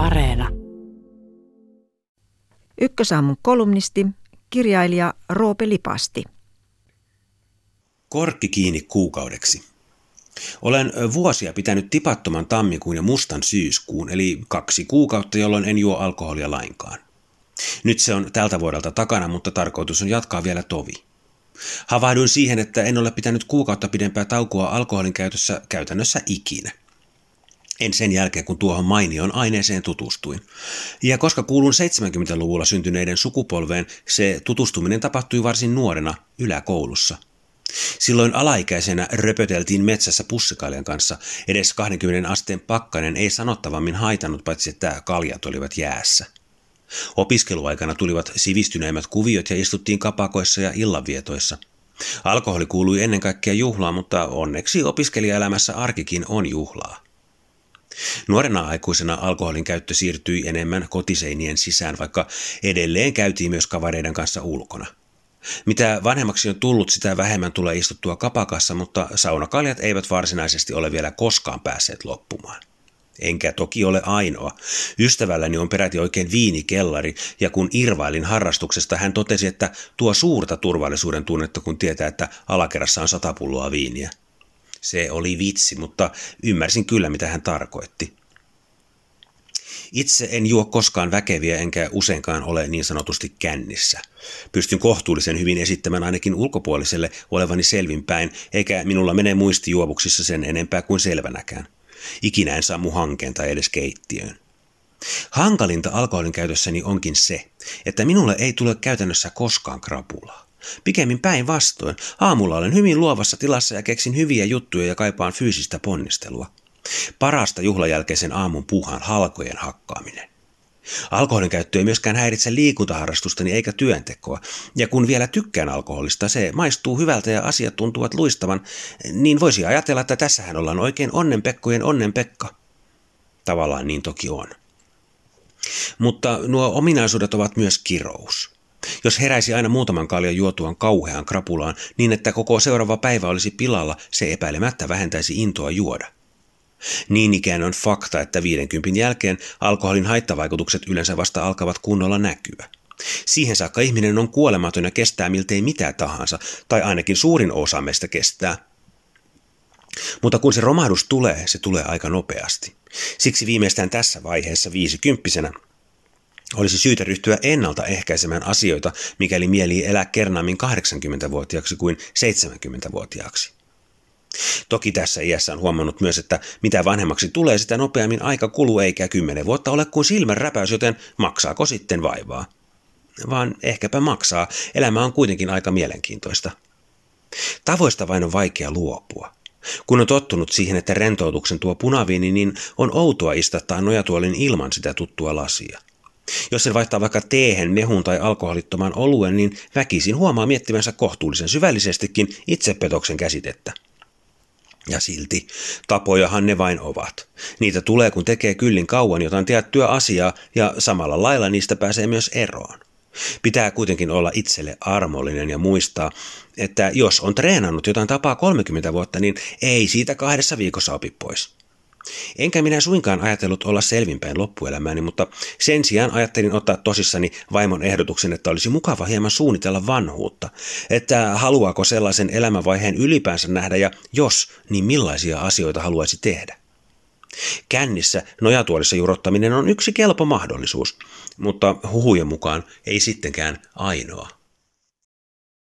Areena. Ykkösaamun kolumnisti, kirjailija Roope Lipasti. Korkki kiinni kuukaudeksi. Olen vuosia pitänyt tipattoman tammikuun ja mustan syyskuun, eli kaksi kuukautta, jolloin en juo alkoholia lainkaan. Nyt se on tältä vuodelta takana, mutta tarkoitus on jatkaa vielä tovi. Havahduin siihen, että en ole pitänyt kuukautta pidempää taukoa alkoholin käytössä käytännössä ikinä. En sen jälkeen, kun tuohon mainion aineeseen tutustuin. Ja koska kuulun 70-luvulla syntyneiden sukupolveen, se tutustuminen tapahtui varsin nuorena yläkoulussa. Silloin alaikäisenä röpöteltiin metsässä pussikaljan kanssa. Edes 20 asteen pakkanen ei sanottavammin haitannut, paitsi että kaljat olivat jäässä. Opiskeluaikana tulivat sivistyneimmät kuviot ja istuttiin kapakoissa ja illanvietoissa. Alkoholi kuului ennen kaikkea juhlaan, mutta onneksi opiskelijaelämässä arkikin on juhlaa. Nuorena aikuisena alkoholin käyttö siirtyi enemmän kotiseinien sisään, vaikka edelleen käytiin myös kavareiden kanssa ulkona. Mitä vanhemmaksi on tullut, sitä vähemmän tulee istuttua kapakassa, mutta saunakaljat eivät varsinaisesti ole vielä koskaan päässeet loppumaan. Enkä toki ole ainoa. Ystävälläni on peräti oikein viinikellari, ja kun irvailin harrastuksesta, hän totesi, että tuo suurta turvallisuuden tunnetta, kun tietää, että alakerrassa on sata pulloa viiniä. Se oli vitsi, mutta ymmärsin kyllä, mitä hän tarkoitti. Itse en juo koskaan väkeviä enkä useinkaan ole niin sanotusti kännissä. Pystyn kohtuullisen hyvin esittämään ainakin ulkopuoliselle olevani selvinpäin, eikä minulla mene muisti juovuksissa sen enempää kuin selvänäkään. Ikinä en sammu hankeen tai edes keittiöön. Hankalinta alkoholin käytössäni onkin se, että minulle ei tule käytännössä koskaan krapulaa. Pikemmin päinvastoin. Aamulla olen hyvin luovassa tilassa ja keksin hyviä juttuja ja kaipaan fyysistä ponnistelua. Parasta juhlajälkeisen aamun puuhan halkojen hakkaaminen. Alkoholin käyttö ei myöskään häiritse liikuntaharrastustani eikä työntekoa, ja kun vielä tykkään alkoholista, se maistuu hyvältä ja asiat tuntuvat luistavan, niin voisi ajatella, että tässähän ollaan oikein onnenpekkojen onnenpekka. Tavallaan niin toki on. Mutta nuo ominaisuudet ovat myös kirous. Jos heräisi aina muutaman kaljan juotuaan kauhean krapulaan niin, että koko seuraava päivä olisi pilalla, se epäilemättä vähentäisi intoa juoda. Niin ikään on fakta, että 50 jälkeen alkoholin haittavaikutukset yleensä vasta alkavat kunnolla näkyä. Siihen saakka ihminen on kuolematon ja kestää miltei mitä tahansa, tai ainakin suurin osa meistä kestää. Mutta kun se romahdus tulee, se tulee aika nopeasti. Siksi viimeistään tässä vaiheessa viisikymppisenä olisi syytä ryhtyä ennaltaehkäisemään asioita, mikäli mieli elää kernaammin 80-vuotiaaksi kuin 70-vuotiaaksi. Toki tässä iässä on huomannut myös, että mitä vanhemmaksi tulee, sitä nopeammin aika kuluu eikä kymmenen vuotta ole kuin silmän räpäys, joten maksaako sitten vaivaa? Vaan ehkäpä maksaa, elämä on kuitenkin aika mielenkiintoista. Tavoista vain on vaikea luopua. Kun on tottunut siihen, että rentoutuksen tuo punaviini, niin on outoa istattaa nojatuolin ilman sitä tuttua lasia. Jos sen vaihtaa vaikka teehen, mehun tai alkoholittoman oluen, niin väkisin huomaa miettimänsä kohtuullisen syvällisestikin itsepetoksen käsitettä. Ja silti, tapojahan ne vain ovat. Niitä tulee, kun tekee kyllin kauan jotain tiettyä asiaa, ja samalla lailla niistä pääsee myös eroon. Pitää kuitenkin olla itselle armollinen ja muistaa, että jos on treenannut jotain tapaa 30 vuotta, niin ei siitä kahdessa viikossa opi pois. Enkä minä suinkaan ajatellut olla selvinpäin loppuelämääni, mutta sen sijaan ajattelin ottaa tosissani vaimon ehdotuksen, että olisi mukava hieman suunnitella vanhuutta. Että haluaako sellaisen elämänvaiheen ylipäänsä nähdä ja jos, niin millaisia asioita haluaisi tehdä. Kännissä nojatuolissa jurottaminen on yksi kelpo mahdollisuus, mutta huhujen mukaan ei sittenkään ainoa.